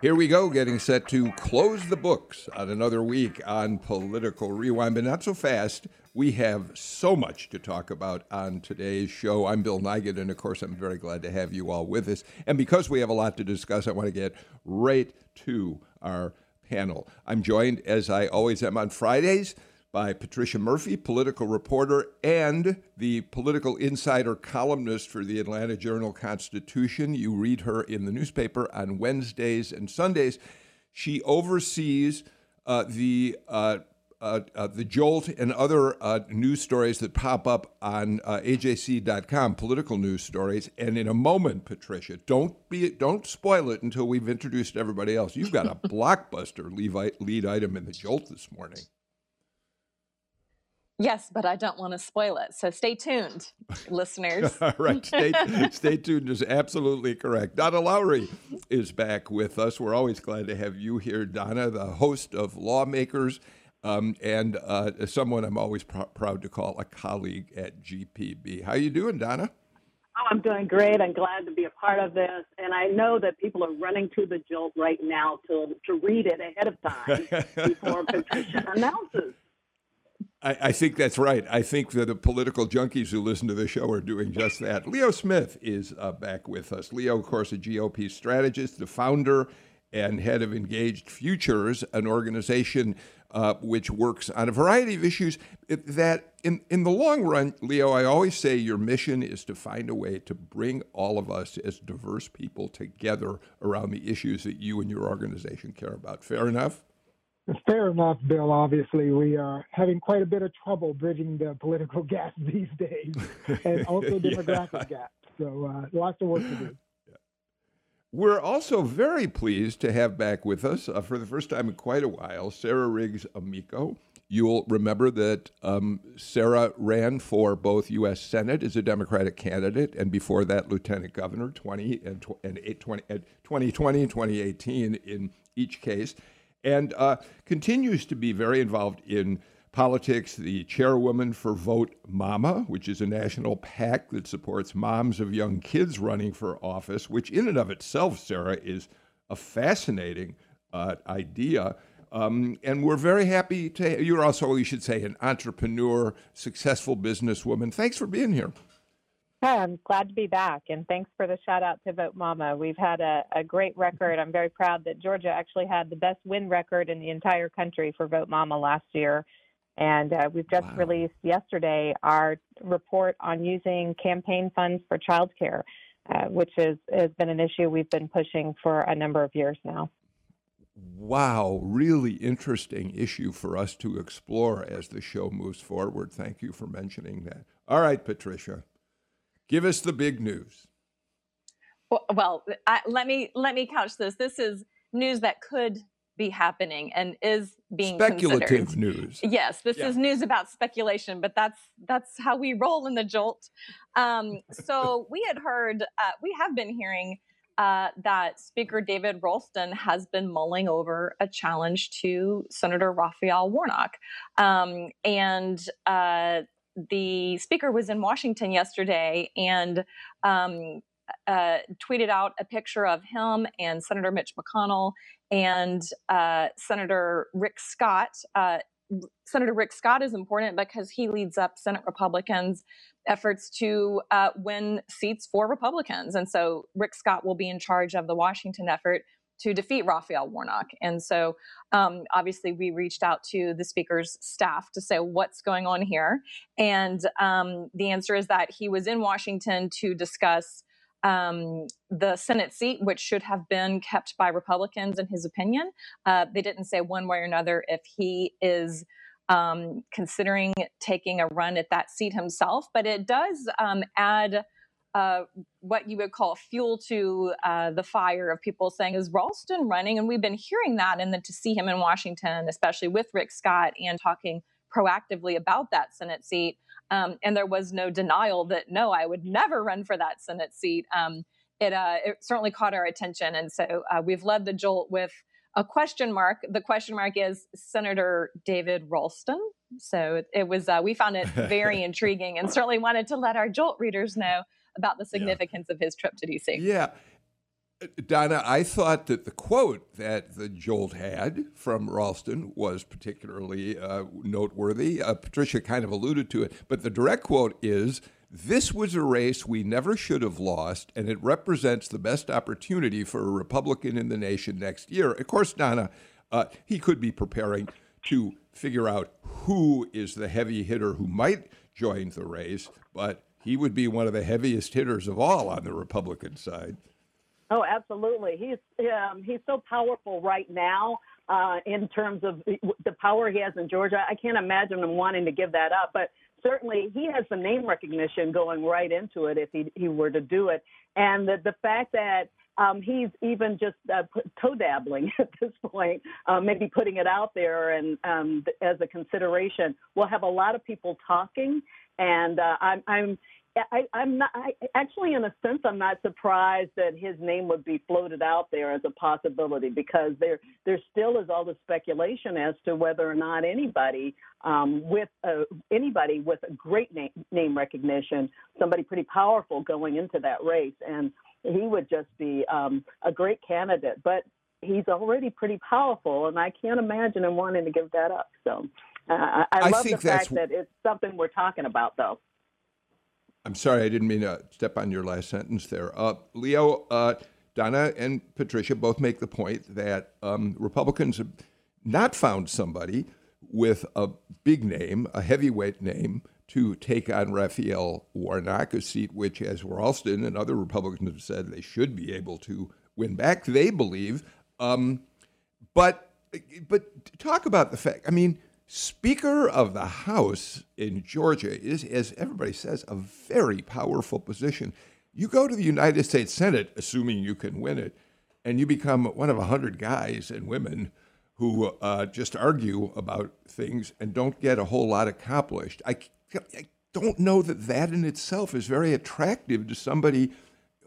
Here we go, getting set to close the books on another week on Political Rewind, but not so fast. We have so much to talk about on today's show. I'm Bill Nigut, and of course, I'm very glad to have you all with us. And because we have a lot to discuss, I want to get right to our panel. I'm joined, as I always am on Fridays, by Patricia Murphy, political reporter and the political insider columnist for the Atlanta Journal Constitution. You read her in the newspaper on Wednesdays and Sundays. She oversees uh, the uh, uh, uh the Jolt and other uh, news stories that pop up on uh, AJC.com, political news stories. And in a moment, Patricia, don't be don't spoil it until we've introduced everybody else. You've got a blockbuster lead, lead item in the Jolt this morning. Yes, but I don't want to spoil it. So stay tuned, listeners. All right. Stay, stay tuned is absolutely correct. Donna Lowry is back with us. We're always glad to have you here, Donna, the host of Lawmakers um, and uh, someone I'm always pr- proud to call a colleague at GPB. How are you doing, Donna? Oh, I'm doing great. I'm glad to be a part of this. And I know that people are running to the jolt right now to, to read it ahead of time before Patricia announces. I, I, think that's right. I think that the political junkies who listen to the show are doing just that. Leo Smith is uh, back with us. Leo, of course, a GOP strategist, the founder and head of Engaged Futures, an organization uh, which works on a variety of issues that, in, in the long run, Leo, I always say your mission is to find a way to bring all of us as diverse people together around the issues that you and your organization care about. Fair enough? Fair enough, Bill. Obviously, we are having quite a bit of trouble bridging the political gap these days, and also demographic yeah. gap. So, uh, lots of work to do. We're also very pleased to have back with us uh, for the first time in quite a while Sarah Riggs Amico. You'll remember that um, Sarah ran for both U.S. Senate as a Democratic candidate, and before that, Lieutenant Governor 20 and, tw- and 20, 2020 and 2018 in each case and uh, continues to be very involved in politics. The chairwoman for Vote Mama, which is a national PAC that supports moms of young kids running for office, which in and of itself, Sarah, is a fascinating uh, idea. Um, and we're very happy to. You're also, we should say, an entrepreneur, successful businesswoman. Thanks for being here. Hi, I'm glad to be back, and thanks for the shout out to Vote Mama. We've had a, a great record. I'm very proud that Georgia actually had the best win record in the entire country for Vote Mama last year. And uh, we've just wow. released yesterday our report on using campaign funds for childcare, uh, which is, has been an issue we've been pushing for a number of years now. Wow, really interesting issue for us to explore as the show moves forward. Thank you for mentioning that. All right, Patricia. Give us the big news. Well, well I, let me let me couch this. This is news that could be happening and is being speculative considered. news. Yes, this yeah. is news about speculation, but that's that's how we roll in the jolt. Um, so we had heard, uh, we have been hearing uh, that Speaker David Ralston has been mulling over a challenge to Senator Raphael Warnock, um, and uh, the speaker was in Washington yesterday and um, uh, tweeted out a picture of him and Senator Mitch McConnell and uh, Senator Rick Scott. Uh, Senator Rick Scott is important because he leads up Senate Republicans' efforts to uh, win seats for Republicans. And so Rick Scott will be in charge of the Washington effort to defeat Raphael Warnock. And so, um, obviously, we reached out to the speaker's staff to say what's going on here. And um, the answer is that he was in Washington to discuss um, the Senate seat, which should have been kept by Republicans, in his opinion. Uh, they didn't say one way or another if he is. Um, considering taking a run at that seat himself, but it does um, add uh, what you would call fuel to uh, the fire of people saying, is Ralston running? And we've been hearing that. And then to see him in Washington, especially with Rick Scott and talking proactively about that Senate seat, um, and there was no denial that no, I would never run for that Senate seat. Um, it, uh, it certainly caught our attention, and so uh, we've led the jolt with a question mark. The question mark is Senator David Ralston. So it, it was uh, we found it very intriguing, and certainly wanted to let our jolt readers know about the significance yeah. of his trip to DC. Yeah. Donna, I thought that the quote that the Jolt had from Ralston was particularly uh, noteworthy. Uh, Patricia kind of alluded to it, but the direct quote is This was a race we never should have lost, and it represents the best opportunity for a Republican in the nation next year. Of course, Donna, uh, he could be preparing to figure out who is the heavy hitter who might join the race, but he would be one of the heaviest hitters of all on the Republican side. Oh, absolutely. He's um, he's so powerful right now uh, in terms of the power he has in Georgia. I can't imagine him wanting to give that up, but certainly he has the name recognition going right into it if he he were to do it, and the the fact that. Um, he's even just uh, toe dabbling at this point, uh, maybe putting it out there and um, as a consideration. We'll have a lot of people talking, and uh, I'm, I'm I, I'm not I, actually, in a sense, I'm not surprised that his name would be floated out there as a possibility because there there still is all the speculation as to whether or not anybody um, with uh, anybody with a great name, name recognition, somebody pretty powerful going into that race, and he would just be um, a great candidate. But he's already pretty powerful, and I can't imagine him wanting to give that up. So. Uh, I, I love the fact that it's something we're talking about, though. I'm sorry, I didn't mean to step on your last sentence there. Uh, Leo, uh, Donna, and Patricia both make the point that um, Republicans have not found somebody with a big name, a heavyweight name, to take on Raphael Warnock, a seat which, as Ralston and other Republicans have said, they should be able to win back. They believe, um, but but talk about the fact. I mean, Speaker of the House in Georgia is, as everybody says, a very powerful position. You go to the United States Senate, assuming you can win it, and you become one of a hundred guys and women who uh, just argue about things and don't get a whole lot accomplished. I, I don't know that that in itself is very attractive to somebody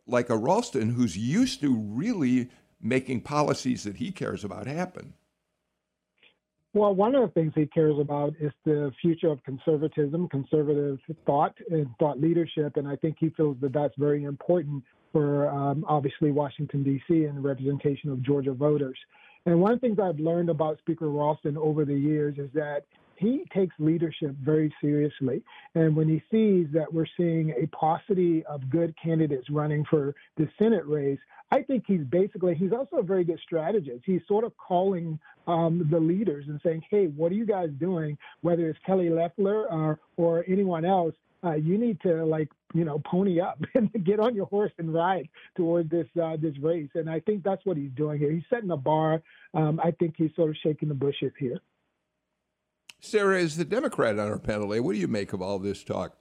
like a Ralston who's used to really making policies that he cares about happen. Well, one of the things he cares about is the future of conservatism, conservative thought, and thought leadership. And I think he feels that that's very important for um, obviously Washington, D.C., and the representation of Georgia voters. And one of the things I've learned about Speaker Ralston over the years is that he takes leadership very seriously. And when he sees that we're seeing a paucity of good candidates running for the Senate race, I think he's basically, he's also a very good strategist. He's sort of calling um, the leaders and saying, hey, what are you guys doing? Whether it's Kelly Loeffler or, or anyone else, uh, you need to like you know pony up and get on your horse and ride toward this uh, this race. And I think that's what he's doing here. He's setting a bar. Um, I think he's sort of shaking the bushes here. Sarah is the Democrat on our panel. What do you make of all this talk?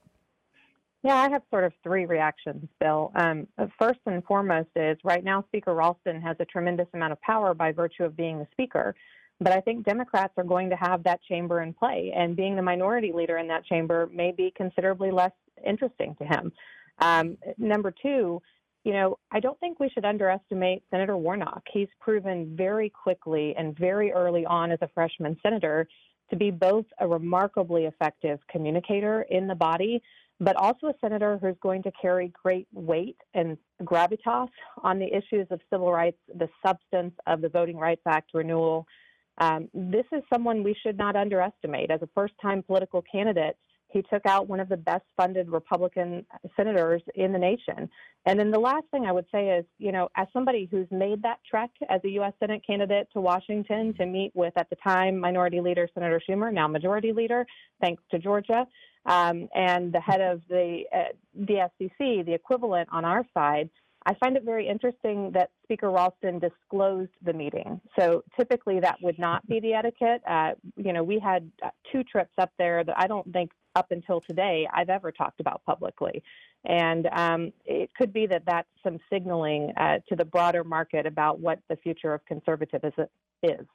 Yeah, I have sort of three reactions, Bill. Um, first and foremost is right now Speaker Ralston has a tremendous amount of power by virtue of being the Speaker. But I think Democrats are going to have that chamber in play, and being the minority leader in that chamber may be considerably less interesting to him. Um, number two, you know, I don't think we should underestimate Senator Warnock. He's proven very quickly and very early on as a freshman senator to be both a remarkably effective communicator in the body, but also a senator who's going to carry great weight and gravitas on the issues of civil rights, the substance of the Voting Rights Act renewal. Um, this is someone we should not underestimate. As a first time political candidate, he took out one of the best funded Republican senators in the nation. And then the last thing I would say is, you know, as somebody who's made that trek as a U.S. Senate candidate to Washington to meet with, at the time, Minority Leader Senator Schumer, now Majority Leader, thanks to Georgia, um, and the head of the uh, the FCC, the equivalent on our side, I find it very interesting that Speaker Ralston disclosed the meeting. So typically that would not be the etiquette. Uh, you know, we had uh, two trips up there that I don't think up until today I've ever talked about publicly. And um, it could be that that's some signaling uh, to the broader market about what the future of conservatism is.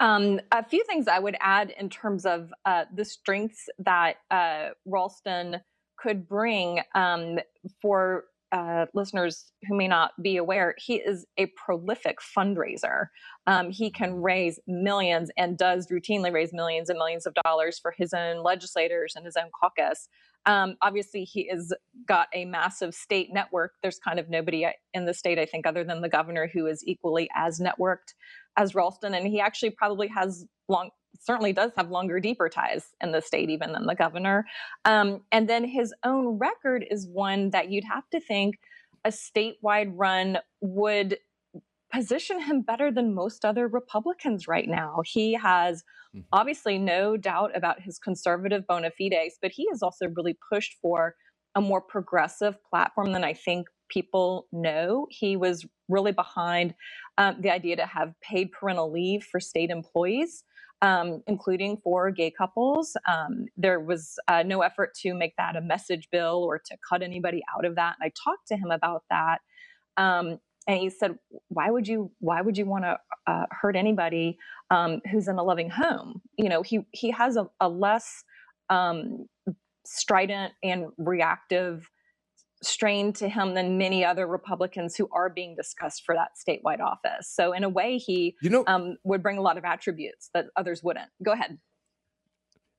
Um, a few things I would add in terms of uh, the strengths that uh, Ralston could bring um, for uh, listeners who may not be aware, he is a prolific fundraiser. Um, he can mm-hmm. raise millions and does routinely raise millions and millions of dollars for his own legislators and his own caucus. Um, obviously, he has got a massive state network. There's kind of nobody in the state, I think, other than the governor, who is equally as networked as Ralston. And he actually probably has long, certainly does have longer, deeper ties in the state even than the governor. Um, and then his own record is one that you'd have to think a statewide run would position him better than most other Republicans right now. He has mm-hmm. obviously no doubt about his conservative bona fides, but he has also really pushed for a more progressive platform than I think people know. He was really behind um, the idea to have paid parental leave for state employees um, including for gay couples. Um, there was uh, no effort to make that a message bill or to cut anybody out of that. And I talked to him about that. Um, and he said, "Why would you? Why would you want to uh, hurt anybody um, who's in a loving home? You know, he he has a, a less um, strident and reactive strain to him than many other Republicans who are being discussed for that statewide office. So in a way, he you know, um, would bring a lot of attributes that others wouldn't. Go ahead.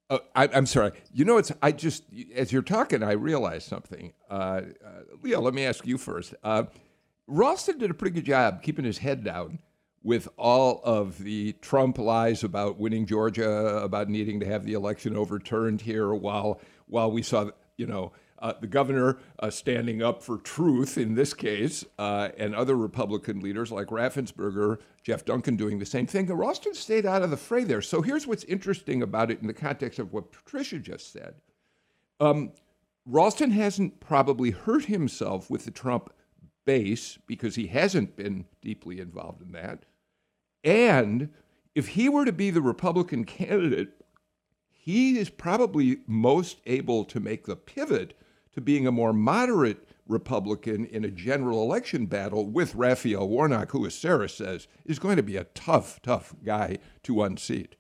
Oh, I, am sorry. You know, it's I just as you're talking, I realized something. Uh, uh, Leo, let me ask you first. Uh, Ralston did a pretty good job keeping his head down with all of the Trump lies about winning Georgia, about needing to have the election overturned here, while while we saw, you know, uh, the governor uh, standing up for truth in this case, uh, and other Republican leaders like Raffensperger, Geoff Duncan doing the same thing. Ralston stayed out of the fray there. So here's what's interesting about it in the context of what Patricia just said. Um, Ralston hasn't probably hurt himself with the Trump base because he hasn't been deeply involved in that. And if he were to be the Republican candidate, he is probably most able to make the pivot to being a more moderate Republican in a general election battle with Raphael Warnock, who, as Sarah says, is going to be a tough, tough guy to unseat.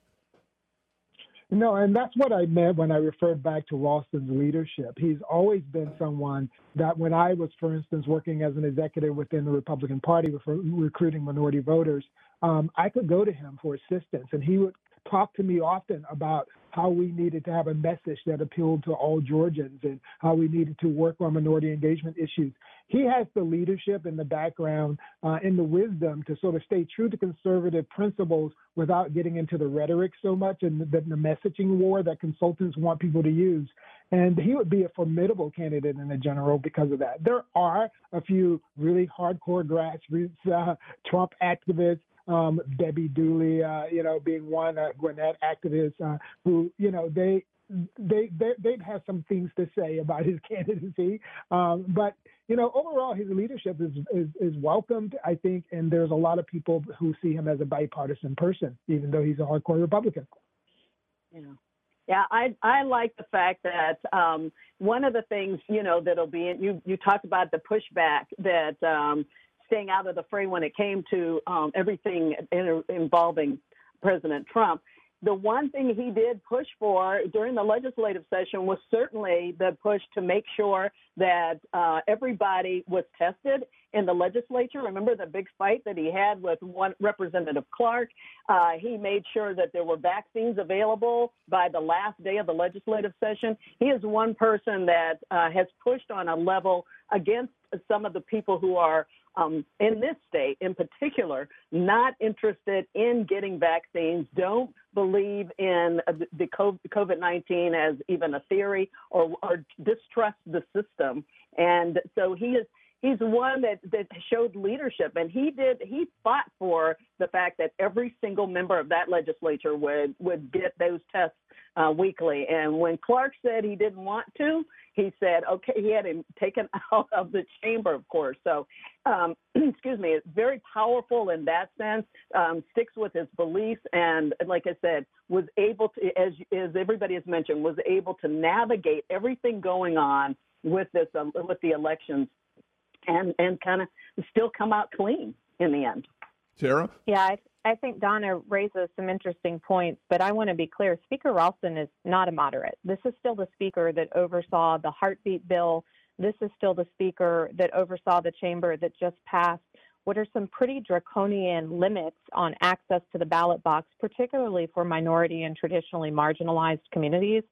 No, and that's what I meant when I referred back to Ralston's leadership. He's always been someone that, when I was, for instance, working as an executive within the Republican Party recruiting minority voters, um, I could go to him for assistance, and he would talk to me often about how we needed to have a message that appealed to all Georgians and how we needed to work on minority engagement issues. He has the leadership and the background uh, and the wisdom to sort of stay true to conservative principles without getting into the rhetoric so much and the, the messaging war that consultants want people to use. And he would be a formidable candidate in the general because of that. There are a few really hardcore grassroots uh, Trump activists um, Debbie Dooley, uh, you know, being one, uh, Gwinnett activist, uh, who, you know, they they they they'd have some things to say about his candidacy. Um, but you know, overall, his leadership is, is is welcomed, I think, and there's a lot of people who see him as a bipartisan person, even though he's a hardcore Republican. Yeah. Yeah, I I like the fact that um, one of the things you know that'll be you you talked about the pushback that um, staying out of the fray when it came to um, everything in, involving President Trump. The one thing he did push for during the legislative session was certainly the push to make sure that uh, everybody was tested in the legislature. Remember the big fight that he had with one Representative Clark? Uh, he made sure that there were vaccines available by the last day of the legislative session. He is one person that uh, has pushed on a level against some of the people who are um, in this state in particular, not interested in getting vaccines, don't believe in the COVID 19 as even a theory or, or distrust the system. And so he is he's one that, that showed leadership and he did he fought for the fact that every single member of that legislature would would get those tests uh, weekly and when clark said he didn't want to he said okay he had him taken out of the chamber of course so um, excuse me it's very powerful in that sense um, sticks with his beliefs and like i said was able to as as everybody has mentioned was able to navigate everything going on with this um, with the elections and and kind of still come out clean in the end. Sarah? Yeah, I, I think Donna raises some interesting points, but I want to be clear. Speaker Ralston is not a moderate. This is still the speaker that oversaw the heartbeat bill. This is still the speaker that oversaw the chamber that just passed what are some pretty draconian limits on access to the ballot box, particularly for minority and traditionally marginalized communities.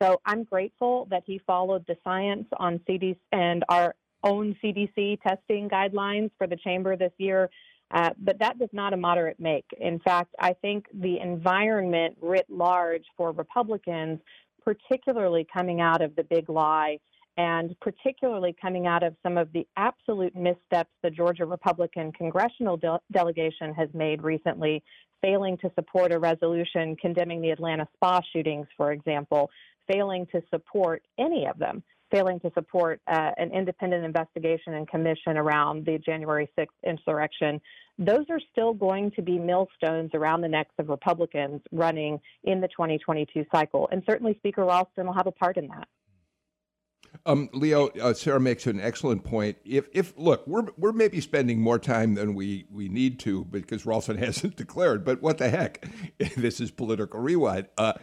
So I'm grateful that he followed the science on CDC and our own CDC testing guidelines for the chamber this year. Uh, but that does not a moderate make. In fact, I think the environment writ large for Republicans, particularly coming out of the big lie, and particularly coming out of some of the absolute missteps the Georgia Republican congressional de- delegation has made recently, failing to support a resolution condemning the Atlanta spa shootings, for example, failing to support any of them failing to support uh, an independent investigation and commission around the January 6th insurrection, those are still going to be millstones around the necks of Republicans running in the 2022 cycle. And certainly Speaker Ralston will have a part in that. Um, Leo, uh, Sarah makes an excellent point. If, if look, we're we're maybe spending more time than we, we need to because Ralston hasn't declared. But what the heck? this is political rewind. Uh,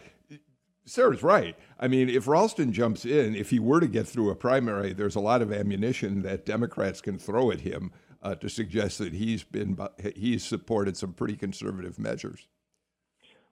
Sarah's right. I mean, if Ralston jumps in, if he were to get through a primary, there's a lot of ammunition that Democrats can throw at him uh, to suggest that he's been he's supported some pretty conservative measures.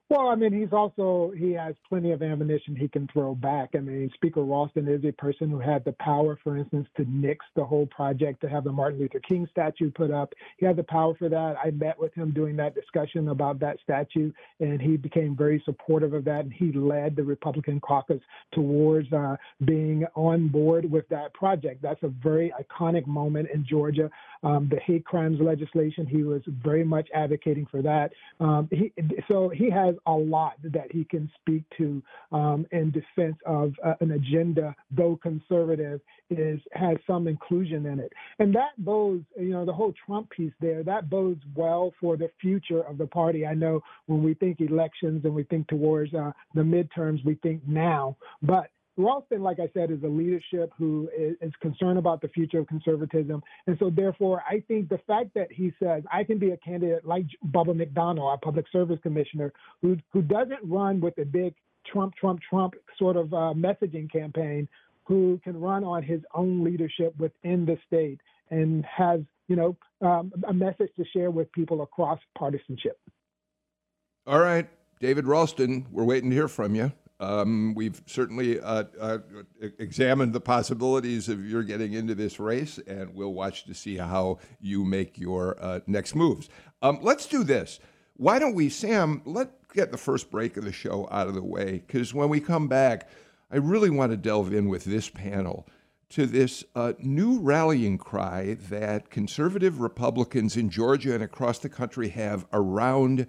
Well, I mean, he's also he has plenty of ammunition he can throw back. I mean, Speaker Ralston is a person who had the power, for instance, to nix the whole project to have the Martin Luther King statue put up. He had the power for that. I met with him during that discussion about that statue, and he became very supportive of that. And he led the Republican caucus towards uh, being on board with that project. That's a very iconic moment in Georgia. Um, the hate crimes legislation, he was very much advocating for that. Um, he, so he has has a lot that he can speak to um, in defense of uh, an agenda, though conservative, is has some inclusion in it, and that bodes, you know, the whole Trump piece there. That bodes well for the future of the party. I know when we think elections and we think towards uh, the midterms, we think now, but Ralston, like I said, is a leadership who is, is, concerned about the future of conservatism. And so, therefore, I think the fact that he says, I can be a candidate like Bubba McDonald, our public service commissioner, who, who doesn't run with a big Trump, Trump, Trump sort of uh, messaging campaign, who can run on his own leadership within the state and has, you know, um, a message to share with people across partisanship. All right. David Ralston, we're waiting to hear from you. Um, we've certainly uh, uh, examined the possibilities of your getting into this race, and we'll watch to see how you make your uh, next moves. Um, let's do this. Why don't we, Sam? Let's get the first break of the show out of the way, because when we come back, I really want to delve in with this panel to this uh, new rallying cry that conservative Republicans in Georgia and across the country have around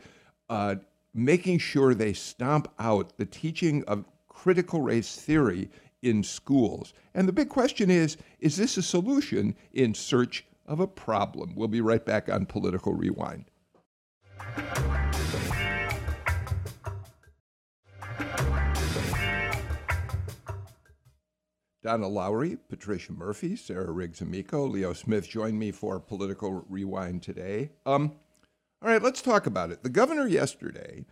uh, making sure they stomp out the teaching of critical race theory in schools. And the big question is is this a solution in search of a problem? We'll be right back on Political Rewind. Donna Lowry, Patricia Murphy, Sarah Riggs Amico, Leo Smith join me for Political Rewind today. Um, all right, let's talk about it. The governor yesterday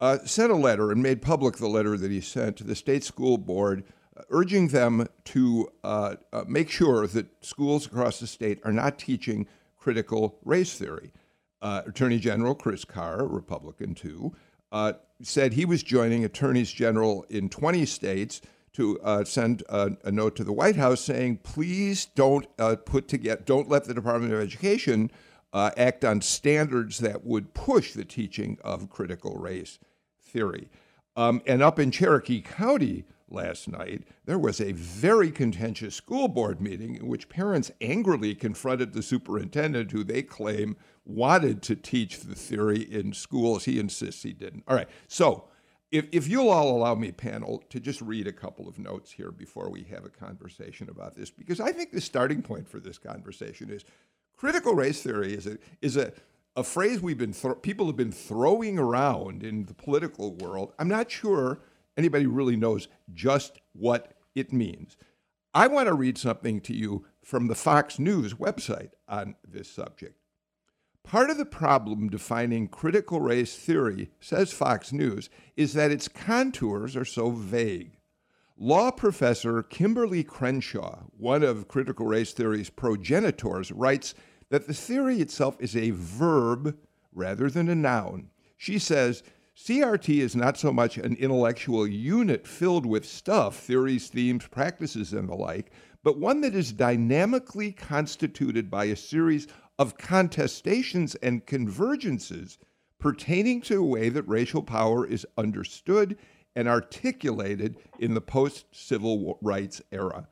uh, sent a letter and made public the letter that he sent to the state school board, uh, urging them to uh, uh, make sure that schools across the state are not teaching critical race theory. Uh, Attorney General Chris Carr, Republican too, uh, said he was joining attorneys general in 20 states to uh, send a, a, note to the White House saying, please don't uh, put together, don't let the Department of Education uh, act on standards that would push the teaching of critical race theory. Um, and up in Cherokee County last night, there was a very contentious school board meeting in which parents angrily confronted the superintendent, who they claim wanted to teach the theory in schools. He insists he didn't. All right, so if, if you'll all allow me, panel, to just read a couple of notes here before we have a conversation about this, because I think the starting point for this conversation is critical race theory is a, is a, a phrase we've been people have been throwing around in the political world. I'm not sure anybody really knows just what it means. I want to read something to you from the Fox News website on this subject. Part of the problem defining critical race theory, says Fox News, is that its contours are so vague. Law professor Kimberlé Crenshaw, one of critical race theory's progenitors, writes that the theory itself is a verb rather than a noun. She says CRT is not so much an intellectual unit filled with stuff, theories, themes, practices, and the like, but one that is dynamically constituted by a series of contestations and convergences pertaining to the way that racial power is understood and articulated in the post civil rights era.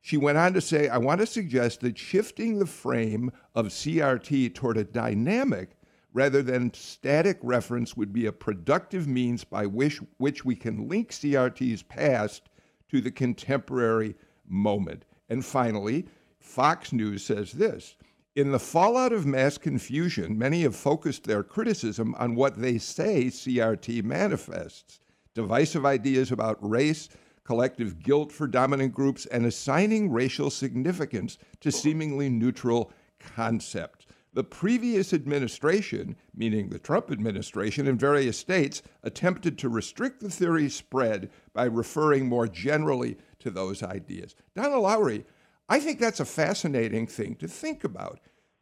She went on to say, I want to suggest that shifting the frame of CRT toward a dynamic rather than static reference would be a productive means by which, which we can link CRT's past to the contemporary moment. And finally, Fox News says this in the fallout of mass confusion, many have focused their criticism on what they say CRT manifests divisive ideas about race, collective guilt for dominant groups, and assigning racial significance to seemingly neutral concepts. The previous administration, meaning the Trump administration in various states, attempted to restrict the theory's spread by referring more generally to those ideas. Donna Lowry, I think that's a fascinating thing to think about.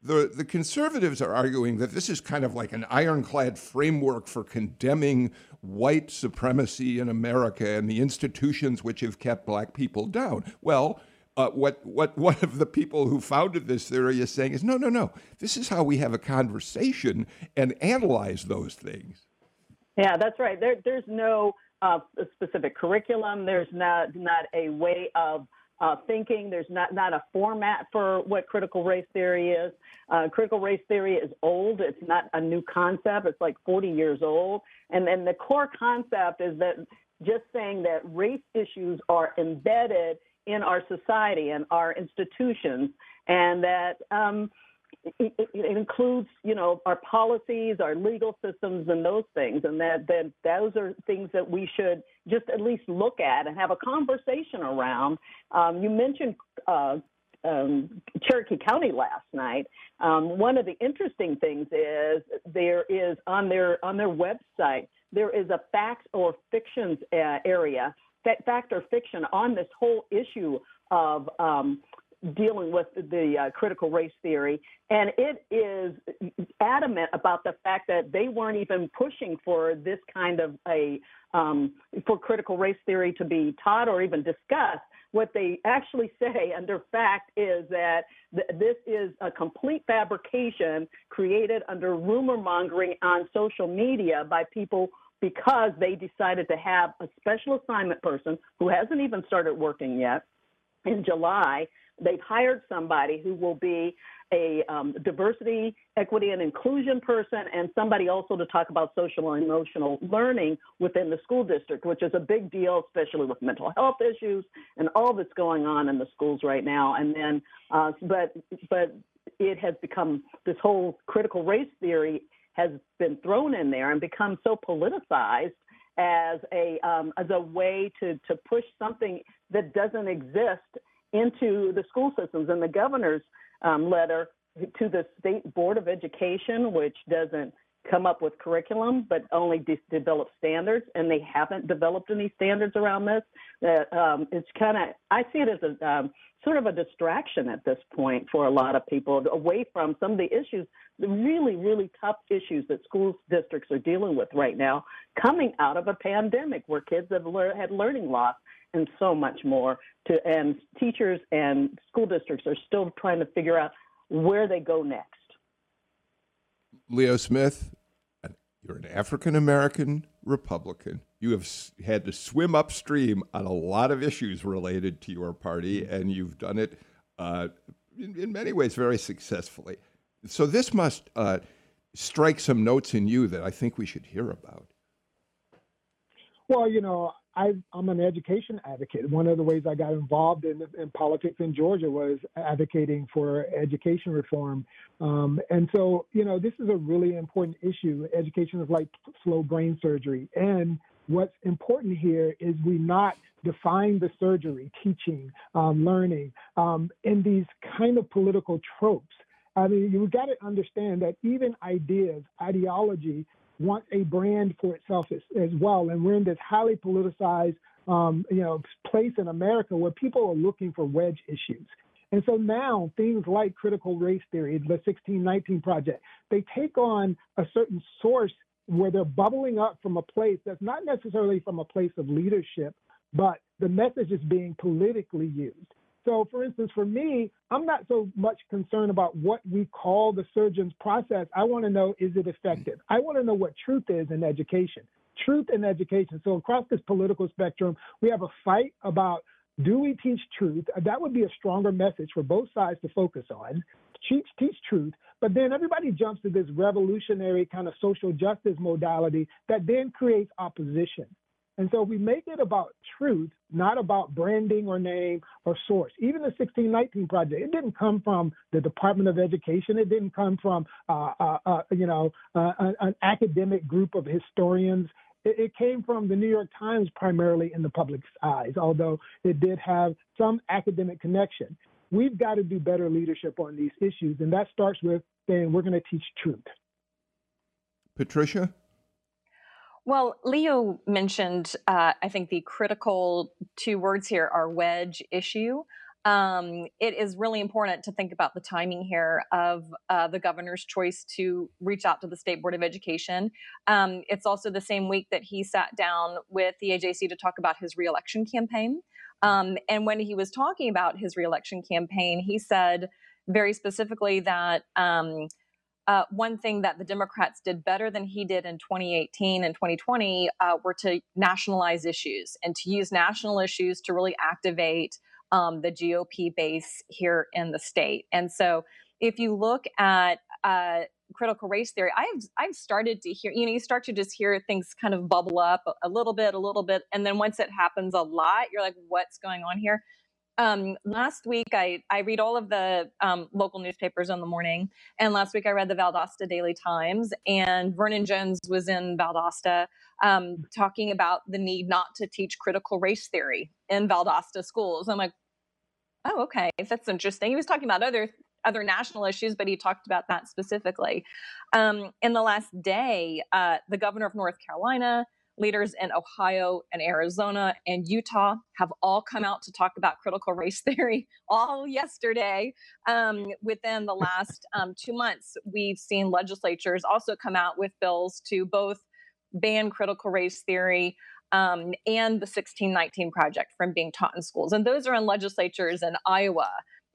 The, the conservatives are arguing that this is kind of like an ironclad framework for condemning white supremacy in America and the institutions which have kept black people down. Well, uh, what, what one of the people who founded this theory is saying is no, no, no. This is how we have a conversation and analyze those things. Yeah, that's right. There, there's no uh, specific curriculum. There's not not a way of uh, thinking. There's not, not a format for what critical race theory is. Uh, critical race theory is old. It's not a new concept. It's like 40 years old. And then the core concept is that just saying that race issues are embedded in our society and our institutions, and that um, it, it, includes, you know, our policies, our legal systems, and those things, and that that those are things that we should just at least look at and have a conversation around. Um, you mentioned uh, um, Cherokee County last night. Um, one of the interesting things is there is on their on their website there is a facts or fictions uh, area, fact or fiction on this whole issue of um, dealing with the uh, critical race theory, and it is adamant about the fact that they weren't even pushing for this kind of a um, for critical race theory to be taught or even discussed. What they actually say under fact is that th- this is a complete fabrication created under rumor mongering on social media by people because they decided to have a special assignment person who hasn't even started working yet in July they've hired somebody who will be a um, diversity, equity, and inclusion person, and somebody also to talk about social and emotional learning within the school district, which is a big deal, especially with mental health issues and all that's going on in the schools right now. And then, uh, but but it has become this whole critical race theory has been thrown in there and become so politicized as a um, as a way to to push something that doesn't exist into the school systems. And the governor's um, letter to the state board of education, which doesn't come up with curriculum but only de- develop standards, and they haven't developed any standards around this. That um, it's kind of I see it as a um, sort of a distraction at this point for a lot of people away from some of the issues, the really really tough issues that school districts are dealing with right now, coming out of a pandemic where kids have le- had learning loss and so much more. To and teachers and school districts are still trying to figure out where they go next. Leo Smith, you're an African American Republican. You have had to swim upstream on a lot of issues related to your party, and you've done it uh, in, in, many ways very successfully. So this must uh, strike some notes in you that I think we should hear about. Well, you know, I, am an education advocate. One of the ways I got involved in, in politics in Georgia was advocating for education reform. Um, and so, you know, this is a really important issue. Education is like slow brain surgery. And what's important here is we not define the surgery, teaching, um, learning, um, in these kind of political tropes I mean, you've got to understand that even ideas, ideology, want a brand for itself as, as well. And we're in this highly politicized, um, you know, place in America where people are looking for wedge issues. And so now things like critical race theory, the 1619 project, they take on a certain source where they're bubbling up from a place that's not necessarily from a place of leadership, but the message is being politically used. So, for instance, for me, I'm not so much concerned about what we call the surgeon's process. I want to know is it effective? I want to know what truth is in education. Truth in education. So, across this political spectrum, we have a fight about do we teach truth? That would be a stronger message for both sides to focus on. Teach, teach truth, but then everybody jumps to this revolutionary kind of social justice modality that then creates opposition. And so we make it about truth, not about branding or name or source. Even the 1619 project, it didn't come from the Department of Education. It didn't come from, uh, uh, uh, you know, uh, an academic group of historians. It, it came from the New York Times primarily in the public's eyes, although it did have some academic connection. We've got to do better leadership on these issues, and that starts with saying we're going to teach truth. Patricia? Well, Leo mentioned, uh, I think the critical two words here are wedge issue. Um, it is really important to think about the timing here of uh, the governor's choice to reach out to the State Board of Education. Um, it's also the same week that he sat down with the AJC to talk about his reelection campaign. Um, and when he was talking about his reelection campaign, he said very specifically that um, uh, one thing that the Democrats did better than he did in 2018 and 2020 uh, were to nationalize issues and to use national issues to really activate um, the GOP base here in the state. And so, if you look at uh, critical race theory, I've I've started to hear. You know, you start to just hear things kind of bubble up a little bit, a little bit, and then once it happens a lot, you're like, "What's going on here?" Um, last week I, I read all of the um, local newspapers in the morning and last week i read the valdosta daily times and vernon jones was in valdosta um, talking about the need not to teach critical race theory in valdosta schools. I'm like oh okay that's interesting. He was talking about other other national issues but he talked about that specifically. Um, in the last day uh, the governor of north carolina leaders in Ohio and Arizona and Utah have all come out to talk about critical race theory all yesterday. Um, within the last um, two months, we've seen legislatures also come out with bills to both ban critical race theory um, and the 1619 Project from being taught in schools. And those are in legislatures in Iowa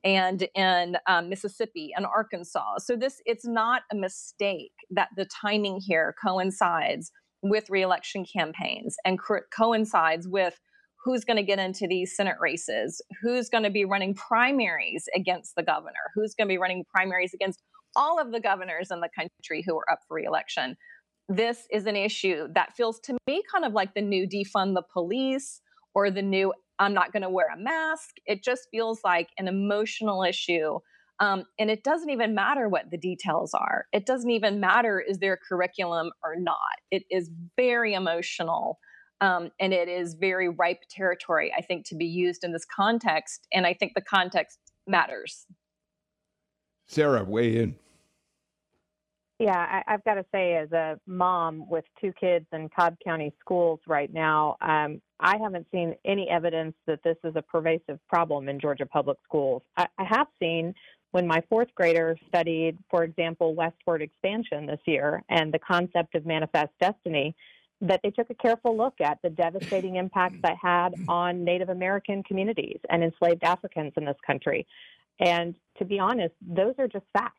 and in um, Mississippi and Arkansas. So this it's not a mistake that the timing here coincides with reelection campaigns and co- coincides with who's going to get into these Senate races, who's going to be running primaries against the governor, who's going to be running primaries against all of the governors in the country who are up for reelection. This is an issue that feels to me kind of like the new defund the police or the new I'm not going to wear a mask. It just feels like an emotional issue um, and it doesn't even matter what the details are. It doesn't even matter is there a curriculum or not. It is very emotional. Um, and it is very ripe territory, I think, to be used in this context. And I think the context matters. Sarah, weigh in. Yeah, I, have got to say, as a mom with two kids in Cobb County schools right now, um, I haven't seen any evidence that this is a pervasive problem in Georgia public schools. I, I have seen when my fourth grader studied, for example, westward expansion this year and the concept of manifest destiny, that they took a careful look at the devastating impacts that had on Native American communities and enslaved Africans in this country. And to be honest, those are just facts.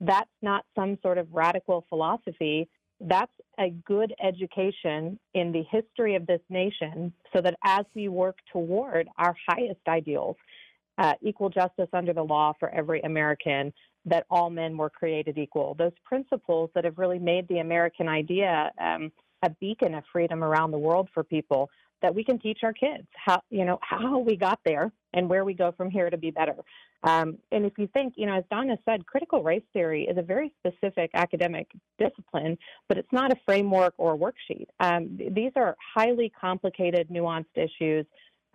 That's not some sort of radical philosophy. That's a good education in the history of this nation so that as we work toward our highest ideals, uh, equal justice under the law for every American, that all men were created equal. Those principles that have really made the American idea um, a beacon of freedom around the world for people that we can teach our kids how you know how we got there and where we go from here to be better. Um, and if you think, you know, as Donna said, critical race theory is a very specific academic discipline, but it's not a framework or a worksheet. Um, these are highly complicated, nuanced issues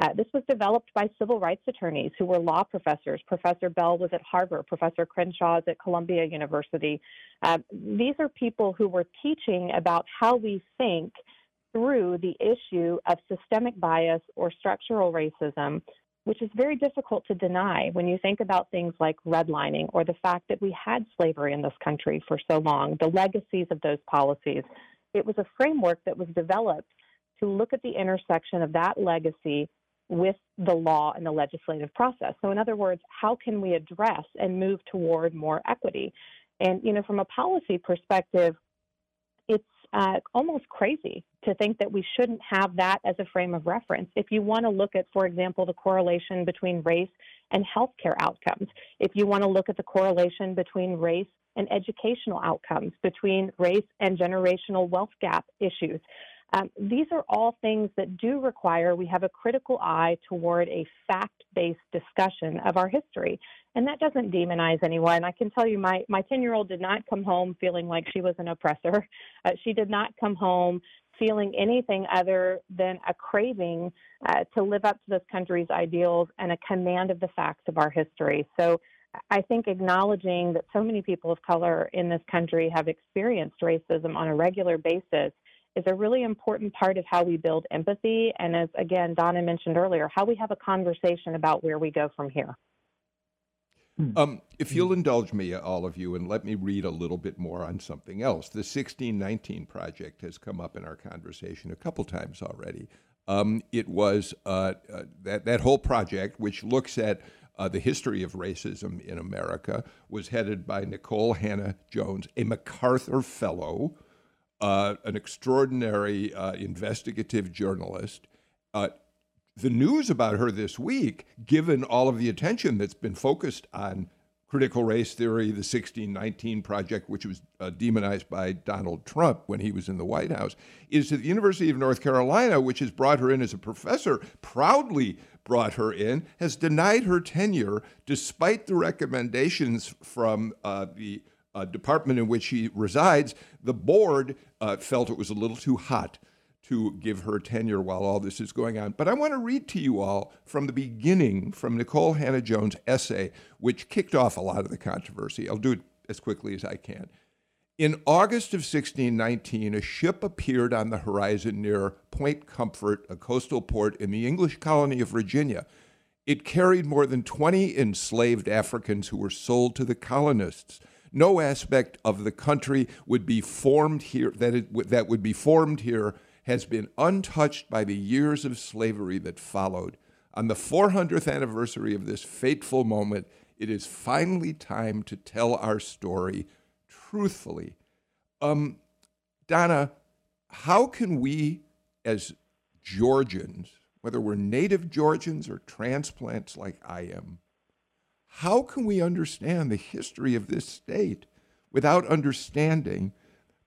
Uh, this was developed by civil rights attorneys who were law professors. Professor Bell was at Harvard, Professor Crenshaw is at Columbia University. Uh, these are people who were teaching about how we think through the issue of systemic bias or structural racism, which is very difficult to deny when you think about things like redlining or the fact that we had slavery in this country for so long, the legacies of those policies. It was a framework that was developed to look at the intersection of that legacy with the law and the legislative process. So, in other words, how can we address and move toward more equity? And, you know, from a policy perspective, it's uh, almost crazy to think that we shouldn't have that as a frame of reference. If you want to look at, for example, the correlation between race and healthcare outcomes, if you want to look at the correlation between race and educational outcomes, between race and generational wealth gap issues, um, these are all things that do require we have a critical eye toward a fact based discussion of our history. And that doesn't demonize anyone. I can tell you, my, my 10 year old did not come home feeling like she was an oppressor. Uh, she did not come home feeling anything other than a craving uh, to live up to this country's ideals and a command of the facts of our history. So I think acknowledging that so many people of color in this country have experienced racism on a regular basis is a really important part of how we build empathy. And as again, Donna mentioned earlier, how we have a conversation about where we go from here. Hmm. Um, if you'll indulge me, all of you, and let me read a little bit more on something else. The 1619 Project has come up in our conversation a couple times already. Um, it was uh, uh, that, that whole project, which looks at uh, the history of racism in America, was headed by Nicole Hannah Jones, a MacArthur Fellow uh, an extraordinary uh, investigative journalist. Uh, the news about her this week, given all of the attention that's been focused on critical race theory, the 1619 Project, which was uh, demonized by Donald Trump when he was in the White House, is that the University of North Carolina, which has brought her in as a professor, proudly brought her in, has denied her tenure despite the recommendations from uh, the uh, department in which she resides, the board uh, felt it was a little too hot to give her tenure while all this is going on. But I want to read to you all from the beginning from Nikole Hannah-Jones' essay, which kicked off a lot of the controversy. I'll do it as quickly as I can. In August of 1619, a ship appeared on the horizon near Point Comfort, a coastal port in the English colony of Virginia. It carried more than 20 enslaved Africans who were sold to the colonists no aspect of the country would be formed here that it, that would be formed here has been untouched by the years of slavery that followed. On the 400th anniversary of this fateful moment, it is finally time to tell our story truthfully. Um, Donna, how can we, as Georgians, whether we're native Georgians or transplants like I am, how can we understand the history of this state without understanding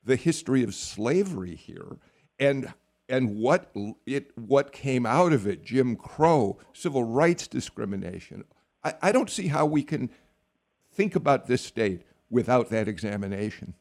the history of slavery here and and what it what came out of it Jim Crow civil rights discrimination I, I don't see how we can think about this state without that examination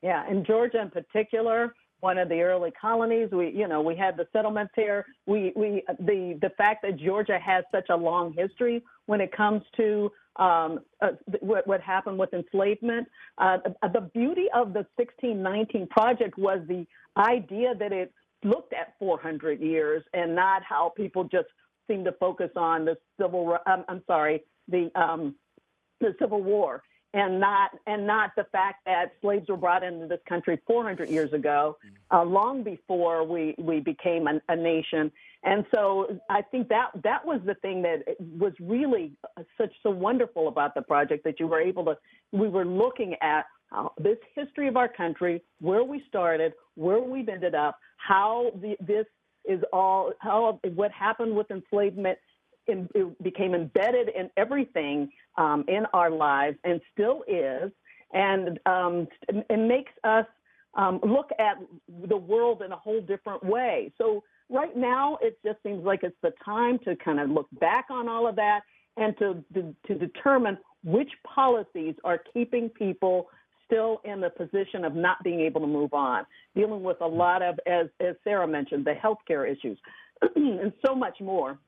yeah and Georgia in particular one of the early colonies. We, you know, we had the settlements here. We, we, the the fact that Georgia has such a long history when it comes to um, uh, what, what, happened with enslavement. Uh, the beauty of the 1619 project was the idea that it looked at 400 years and not how people just seem to focus on the civil. Um, I'm sorry, the um, the Civil War and not and not the fact that slaves were brought into this country 400 years ago, uh, long before we we became a, a, nation. And so I think that that was the thing that was really such so wonderful about the project that you were able to we were looking at uh, this history of our country, where we started, where we've ended up, how the, this is all how what happened with enslavement it became embedded in everything um, in our lives and still is, and um, it makes us um, look at the world in a whole different way. So right now, it just seems like it's the time to kind of look back on all of that and to, to, to determine which policies are keeping people still in the position of not being able to move on, dealing with a lot of, as, as Sarah mentioned, the healthcare issues and so much more.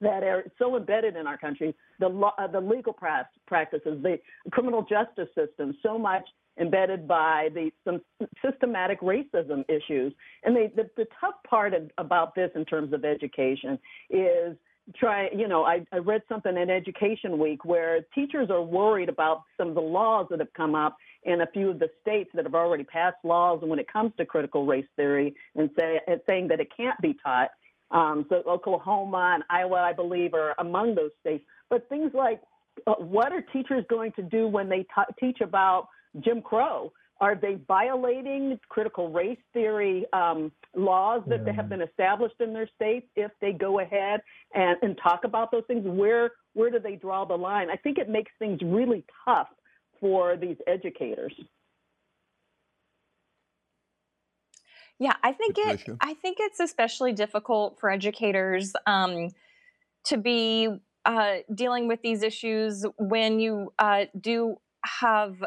That are so embedded in our country, the law, uh, the legal pra- practices, the criminal justice system, so much embedded by the some systematic racism issues. And they, the, the tough part of, about this in terms of education is try you know I, I read something in education week where teachers are worried about some of the laws that have come up in a few of the states that have already passed laws when it comes to critical race theory and say and saying that it can't be taught um, so Oklahoma and Iowa, I believe, are among those states. But things like uh, what are teachers going to do when they t- teach about Jim Crow? Are they violating critical race theory um, laws that yeah. have been established in their states if they go ahead and, and talk about those things? Where where do they draw the line? I think it makes things really tough for these educators. Yeah, I think it. I think it's especially difficult for educators um, to be uh, dealing with these issues when you uh, do have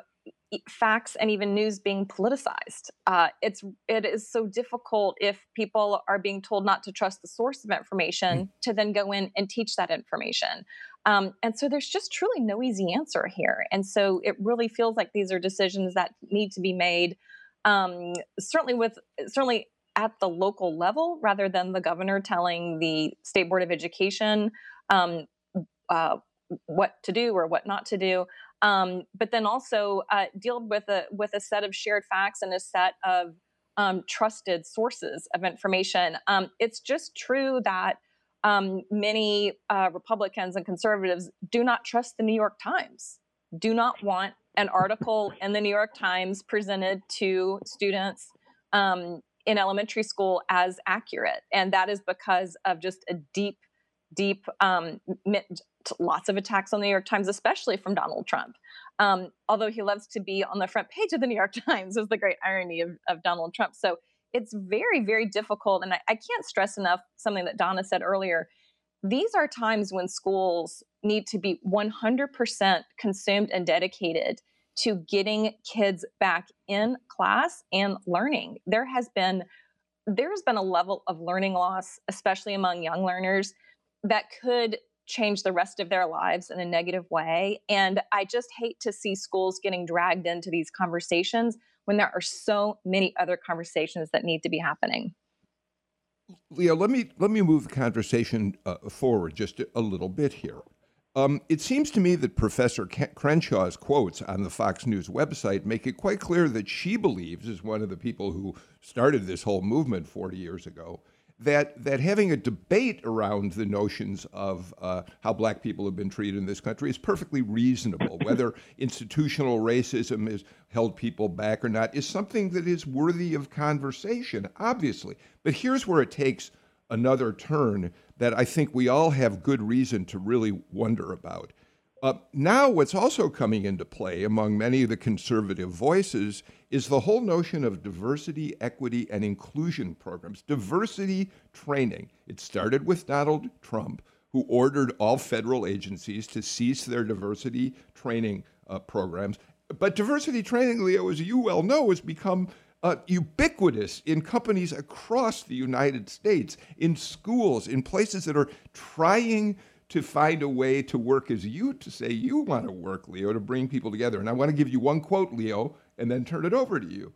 facts and even news being politicized. Uh, it's it is so difficult if people are being told not to trust the source of information mm. to then go in and teach that information. Um, and so there's just truly no easy answer here. And so it really feels like these are decisions that need to be made um, certainly with certainly at the local level rather than the governor telling the state board of education um, uh, what to do or what not to do. Um, but then also uh, deal with a with a set of shared facts and a set of um, trusted sources of information. Um, it's just true that um, many uh, republicans and conservatives do not trust the new york times do not want an article in the New York Times presented to students um, in elementary school as accurate. And that is because of just a deep, deep, um, lots of attacks on the New York Times, especially from Donald Trump. Um, although he loves to be on the front page of the New York Times, is the great irony of, of Donald Trump. So it's very, very difficult. And I, I can't stress enough something that Donna said earlier these are times when schools need to be 100% consumed and dedicated to getting kids back in class and learning. There has been there's been a level of learning loss especially among young learners that could change the rest of their lives in a negative way and I just hate to see schools getting dragged into these conversations when there are so many other conversations that need to be happening. Leo, let me let me move the conversation uh, forward just a, little bit here. Um, it seems to me that Professor Crenshaw's quotes on the Fox News website make it quite clear that she believes, as one of the people who started this whole movement 40 years ago, that that having a debate around the notions of uh, how black people have been treated in this country is perfectly reasonable. Whether institutional racism has held people back or not is something that is worthy of conversation, obviously. But here's where it takes another turn that I think we all have good reason to really wonder about. Uh, now, what's also coming into play among many of the conservative voices is the whole notion of diversity, equity, and inclusion programs, diversity training. It started with Donald Trump, who ordered all federal agencies to cease their diversity training uh, programs. But diversity training, Leo, as you well know, has become uh, ubiquitous in companies across the United States, in schools, in places that are trying to find a way to work as you to say you want to work, Leo, to bring people together. And I want to give you one quote, Leo, and then turn it over to you.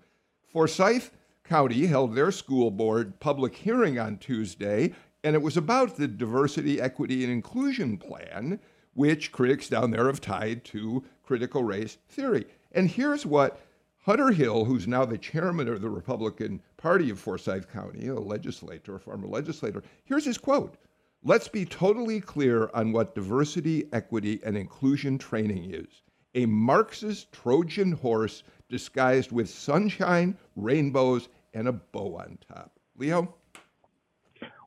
Forsyth County held their school board public hearing on Tuesday, and it was about the diversity, equity, and inclusion plan, which critics down there have tied to critical race theory. And here's what Hunter Hill, who's now the chairman of the Republican Party of Forsyth County, a legislator, a former legislator, here's his quote Let's be totally clear on what diversity, equity, and inclusion training is a Marxist Trojan horse disguised with sunshine, rainbows, and a bow on top. Leo?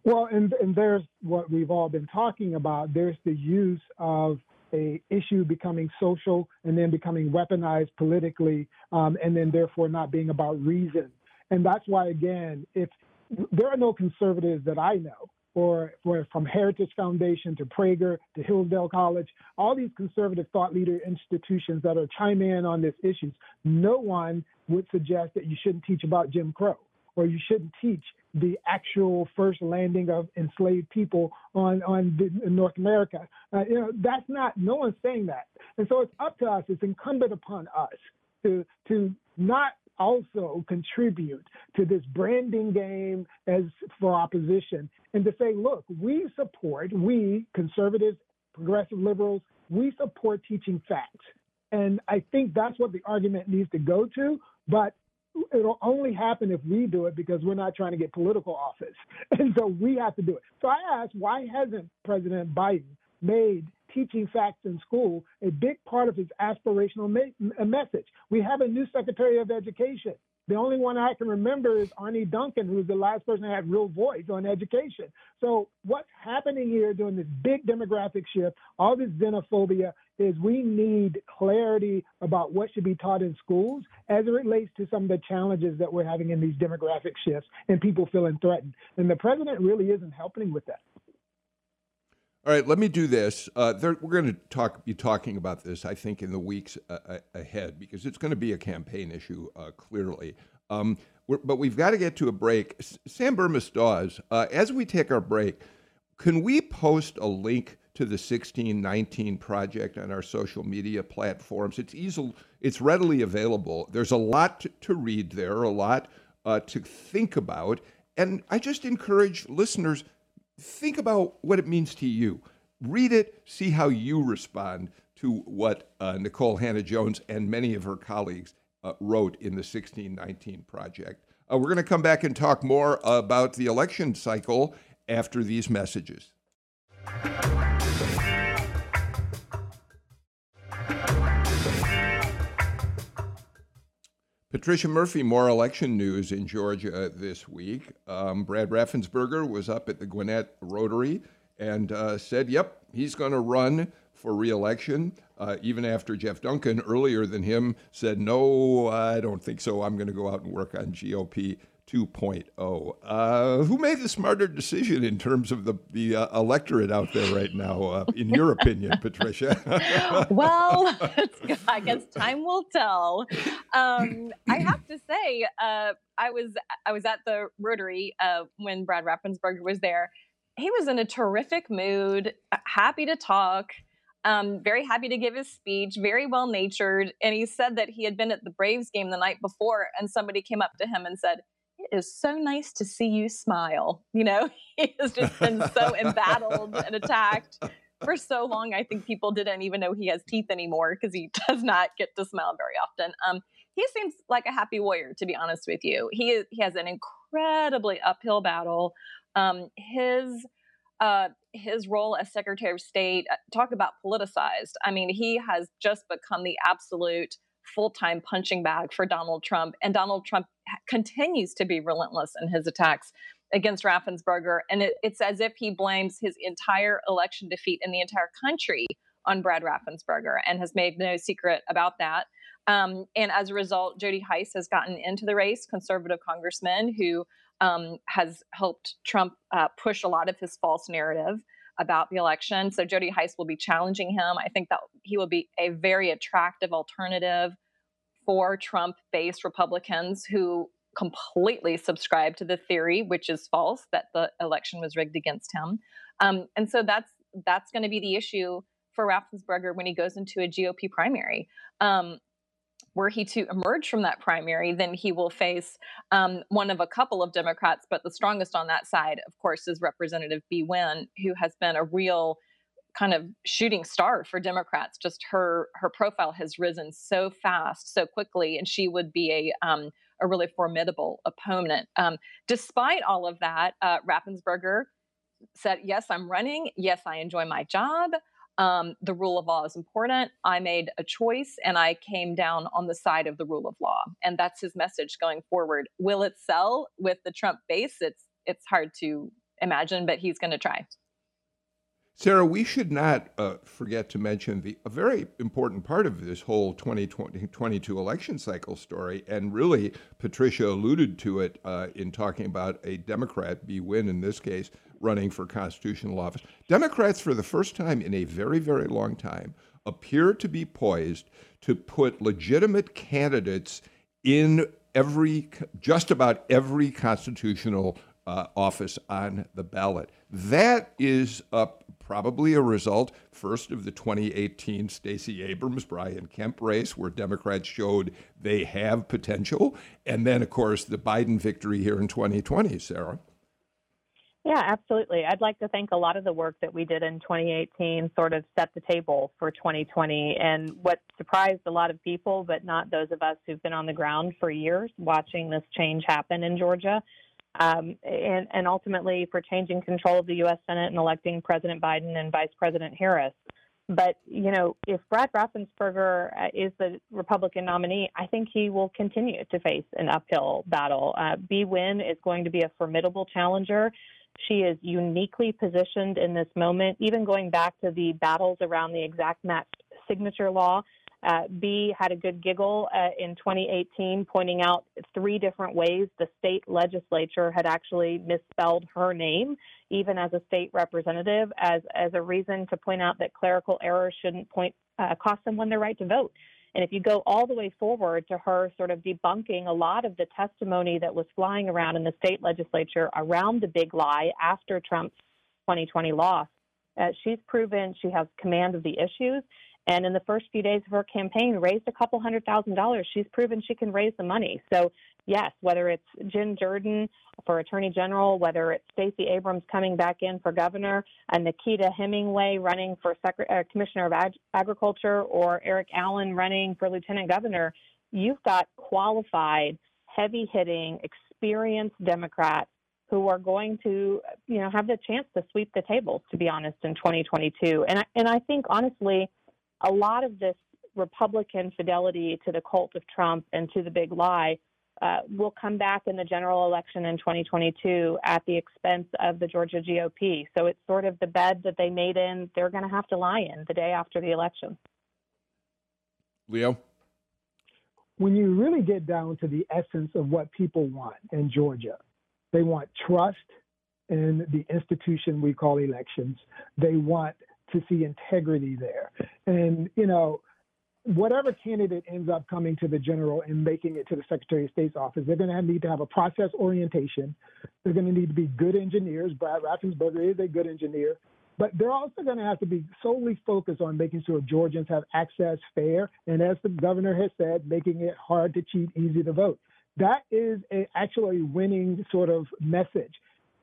Well, and, and there's what we've all been talking about. There's the use of a issue becoming social and then becoming weaponized politically, um, and then therefore not being about reason. And that's why, again, if there are no conservatives that I know or, or from Heritage Foundation to Prager to Hillsdale College, all these conservative thought leader institutions that are chiming in on these issues, no one would suggest that you shouldn't teach about Jim Crow or you shouldn't teach the actual first landing of enslaved people on on North America. Uh, you know, that's not. No one's saying that, and so it's up to us. It's incumbent upon us to to not also contribute to this branding game as for opposition and to say, look, we support, we conservatives, progressive liberals, we support teaching facts. And I think that's what the argument needs to go to. But it'll only happen if we do it because we're not trying to get political office. And so we have to do it. So I asked, why hasn't President Biden made teaching facts in school a big part of his aspirational ma- uh, message? We have a new Secretary of Education. The only one I can remember is Arne Duncan, who's the last person that had real voice on education. So what's happening here during this big demographic shift, all this xenophobia, is we need clarity about what should be taught in schools as it relates to some of the challenges that we're having in these demographic shifts and people feeling threatened. And the president really isn't helping with that. All right, let me do this. Uh, there, we're going to talk, be talking about this, I think, in the weeks uh, uh ahead because it's going to be a campaign issue, uh, clearly. Um, but we've got to get to a break. Sam Bermas Dawes, uh, as we take our break, can we post a link to the 1619 project on our social media platforms? It's easy, it's readily available. There's a lot to, read there, a lot uh, to think about, and I just encourage listeners think about what it means to you. Read it, see how you respond to what uh, Nikole Hannah-Jones and many of her colleagues uh, wrote in the 1619 Project. Uh, we're going to come back and talk more about the election cycle after these messages. Patricia Murphy, more election news in Georgia this week. Um, Brad Raffensperger was up at the Gwinnett Rotary and uh, said, yep, he's going to run for reelection, uh, even after Geoff Duncan, earlier than him, said, no, I don't think so. I'm going to go out and work on GOP 2.0. Uh, who made the smarter decision in terms of the, the uh, electorate out there right now, uh, in your opinion, Patricia? well, I guess time will tell. Um, I have to say, uh, I was I was at the Rotary uh, when Brad Raffensperger was there. He was in a terrific mood, happy to talk. Um, very happy to give his speech, very well natured. And he said that he had been at the Braves game the night before, and somebody came up to him and said, is so nice to see you smile. You know, he has just been so embattled and attacked for so long. I think people didn't even know he has teeth anymore because he does not get to smile very often. Um, he seems like a happy warrior, to be honest with you. He is, he has an incredibly uphill battle. Um, his uh, his role as Secretary of State, uh, talk about politicized. I mean, he has just become the absolute full time punching bag for Donald Trump. And Donald Trump continues to be relentless in his attacks against Raffensperger. And it, it's as if he blames his entire election defeat in the entire country on Brad Raffensperger and has made no secret about that. Um, and as a result, Jody Hice has gotten into the race, conservative congressman who um, has helped Trump uh, push a lot of his false narrative about the election. So Jody Hice will be challenging him. I think that he will be a very attractive alternative for Trump based Republicans who completely subscribe to the theory, which is false, that the election was rigged against him. Um, and so that's that's going to be the issue for Raffensperger when he goes into a GOP primary. Um, were he to emerge from that primary, then he will face um, one of a couple of Democrats, but the strongest on that side, of course, is Representative Bee Nguyen, who has been a real kind of shooting star for Democrats. Just her her profile has risen so fast, so quickly, and she would be a um, a really formidable opponent. Um, despite all of that, uh, Raffensperger said, "Yes, I'm running. Yes, I enjoy my job." Um, the rule of law is important. I made a choice and I came down on the side of the rule of law. And that's his message going forward. Will it sell with the Trump base? It's it's hard to imagine, but he's going to try. Sarah, we should not uh, forget to mention the a very important part of this whole 2022 election cycle story, and really Patricia alluded to it uh, in talking about a Democrat, Bee Nguyen in this case, running for constitutional office. Democrats, for the first time in a very, very long time, appear to be poised to put legitimate candidates in every, just about every constitutional uh, office on the ballot. That is probably a result, first, of the 2018 Stacey Abrams Brian Kemp race, where Democrats showed they have potential, and then, of course, the Biden victory here in 2020. Sarah. Yeah, absolutely. I'd like to thank a lot of the work that we did in 2018 sort of set the table for 2020. And what surprised a lot of people, but not those of us who've been on the ground for years watching this change happen in Georgia, um, and, and ultimately for changing control of the U.S. Senate and electing President Biden and Vice President Harris. But, you know, if Brad Raffensperger uh, is the Republican nominee, I think he will continue to face an uphill battle. Uh, Bee Nguyen is going to be a formidable challenger. She is uniquely positioned in this moment, even going back to the battles around the exact match signature law. Uh, Bee had a good giggle uh, in 2018, pointing out three different ways the state legislature had actually misspelled her name, even as a state representative, as, as a reason to point out that clerical errors shouldn't point, uh, cost someone their right to vote. And if you go all the way forward to her sort of debunking a lot of the testimony that was flying around in the state legislature around the big lie after Trump's 2020 loss, uh, she's proven she has command of the issues and in the first few days of her campaign raised a couple hundred thousand dollars she's proven she can raise the money so yes whether it's Jen Jordan for attorney general whether it's Stacey Abrams coming back in for governor and Nakita Hemingway running for Secret- uh, commissioner of Ag- agriculture or Erick Allen running for lieutenant governor you've got qualified heavy hitting experienced democrats who are going to, you know, have the chance to sweep the tables, to be honest, in 2022. And I, and I think honestly, a lot of this Republican fidelity to the cult of Trump and to the big lie uh, will come back in the general election in 2022 at the expense of the Georgia GOP. So it's sort of the bed that they made in, they're going to have to lie in the day after the election. Leo? When you really get down to the essence of what people want in Georgia, they want trust in the institution we call elections. They want to see integrity there. And, you know, whatever candidate ends up coming to the general and making it to the Secretary of State's office, they're going to need to have a process orientation. They're going to need to be good engineers. Brad Raffensperger is a good engineer. But they're also going to have to be solely focused on making sure Georgians have access fair, and as the governor has said, making it hard to cheat, easy to vote. That is a, actually a winning sort of message.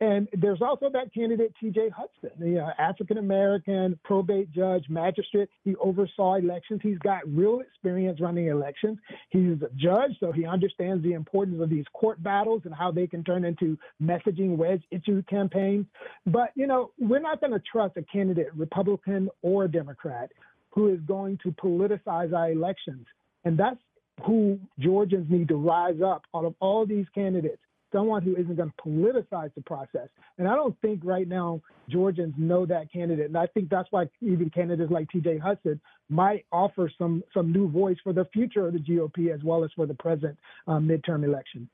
And there's also that candidate, T.J. Hudson, the uh, African American probate judge, magistrate. He oversaw elections. He's got real experience running elections. He's a judge, so he understands the importance of these court battles and how they can turn into messaging wedge issue campaigns. But, you know, we're not going to trust a candidate, Republican or Democrat, who is going to politicize our elections. And that's who Georgians need to rise up out of all these candidates someone who isn't going to politicize the process. And I don't think right now Georgians know that candidate. And I think that's why even candidates like TJ Hudson might offer some some new voice for the future of the GOP as well as for the present um, midterm election.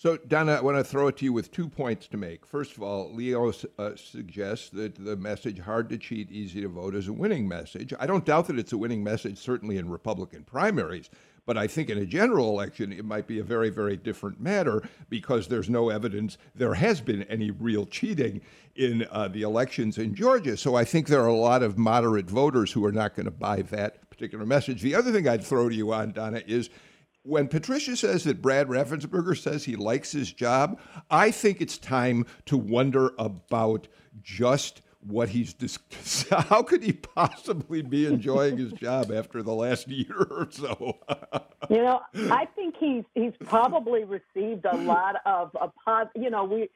So, Donna, I want to throw it to you with two points to make. First of all, Leo uh, suggests that the message hard to cheat, easy to vote is a winning message. I don't doubt that it's a winning message, certainly in Republican primaries. But I think in a general election, it might be a very, very different matter because there's no evidence there has been any real cheating in uh, the elections in Georgia. So I think there are a lot of moderate voters who are not going to buy that particular message. The other thing I'd throw to you on, Donna, is when Patricia says that Brad Raffensperger says he likes his job, I think it's time to wonder about just what he's dis- how could he possibly be enjoying his job after the last year or so? You know i think he's he's probably received a lot of a pos- you know we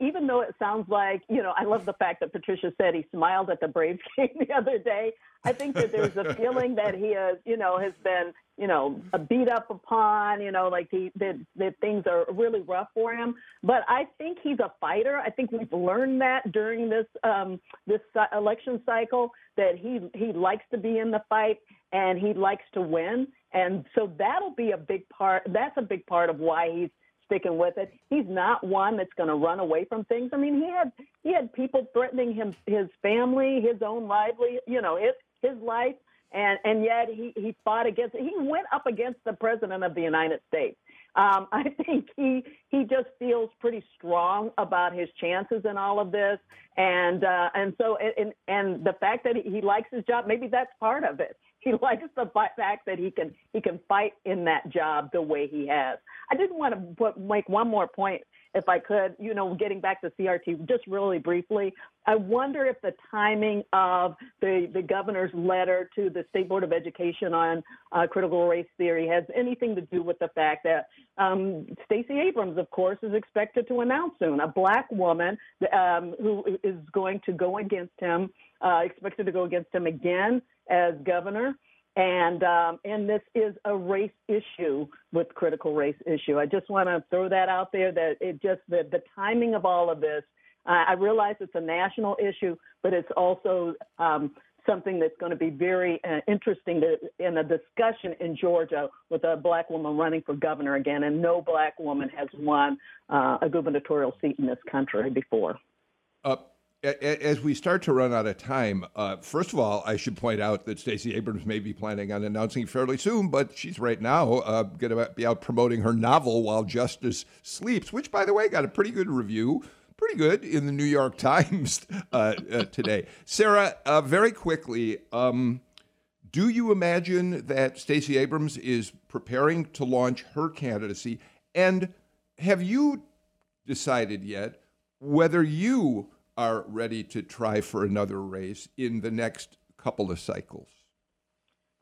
even though it sounds like, you know, I love the fact that Patricia said he smiled at the Braves game the other day. I think that there's a feeling that he has, you know, has been, you know, beat up upon, you know, like he, that, that things are really rough for him. But I think he's a fighter. I think we've learned that during this um, this election cycle that he he likes to be in the fight and he likes to win. And so that'll be a big part. That's a big part of why he's sticking with it. He's not one that's going to run away from things. I mean, he had he had people threatening him, his family, his own lively, you know, his his life, and and yet he he fought against. He went up against the president of the United States, Um, I think he he just feels pretty strong about his chances in all of this, and uh, and so and and the fact that he likes his job, maybe that's part of it. He likes the fact that he can he can fight in that job the way he has. I didn't want to put, make one more point if I could, you know, getting back to CRT just really briefly, I wonder if the timing of the, the governor's letter to the State Board of Education on uh, critical race theory has anything to do with the fact that um, Stacey Abrams, of course, is expected to announce soon a black woman um, who is going to go against him, uh, expected to go against him again as governor and um, and this is a race issue with critical race issue. I just want to throw that out there that it just the the timing of all of this. Uh, I realize it's a national issue, but it's also um, something that's going to be very uh, interesting to, in a discussion in Georgia with a black woman running for governor again, and no black woman has won uh, a gubernatorial seat in this country before. Uh, as we start to run out of time, uh, first of all, I should point out that Stacey Abrams may be planning on announcing fairly soon, but she's right now uh, going to be out promoting her novel while Justice Sleeps, which, by the way, got a pretty good review, pretty good in the New York Times uh, uh today. Sarah, uh, very quickly, um, do you imagine that Stacey Abrams is preparing to launch her candidacy? And have you decided yet whether you are ready to try for another race in the next couple of cycles?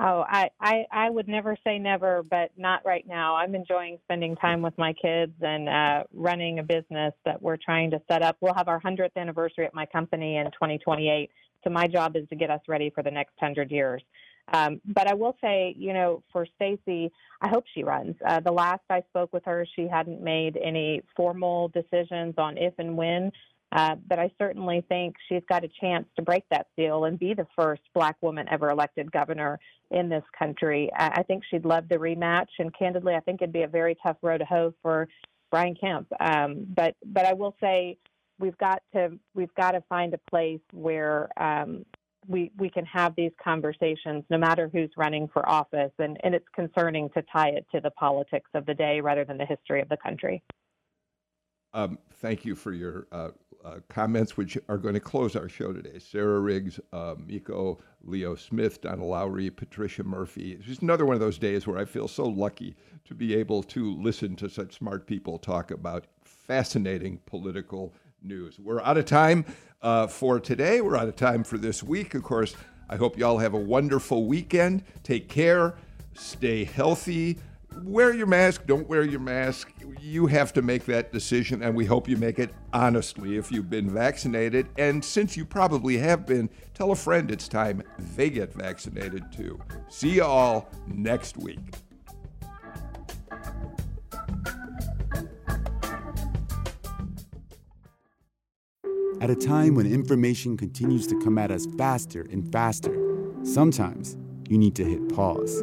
Oh, I, I, I would never say never, but not right now. I'm enjoying spending time with my kids and uh, running a business that we're trying to set up. We'll have our 100th anniversary at my company in 2028. So my job is to get us ready for the next 100 years. Um, but I will say, you know, for Stacey, I hope she runs. Uh, the last I spoke with her, she hadn't made any formal decisions on if and when uh, but I certainly think she's got a chance to break that seal and be the first black woman ever elected governor in this country. I, I think she'd love the rematch, and candidly, I think it'd be a very tough road to hoe for Brian Kemp. Um, but but I will say we've got to we've got to find a place where um, we we can have these conversations no matter who's running for office, and and it's concerning to tie it to the politics of the day rather than the history of the country. Um, thank you for your uh, uh, comments, which are going to close our show today. Sarah Riggs, uh, Miko, Leo Smith, Donna Lowry, Patricia Murphy. It's just another one of those days where I feel so lucky to be able to listen to such smart people talk about fascinating political news. We're out of time uh, for today. We're out of time for this week. Of course, I hope you all have a wonderful weekend. Take care. Stay healthy wear your mask, don't wear your mask. You have to make that decision, and we hope you make it honestly if you've been vaccinated. And since you probably have been, tell a friend it's time they get vaccinated too. See you all next week. At a time when information continues to come at us faster and faster, sometimes you need to hit pause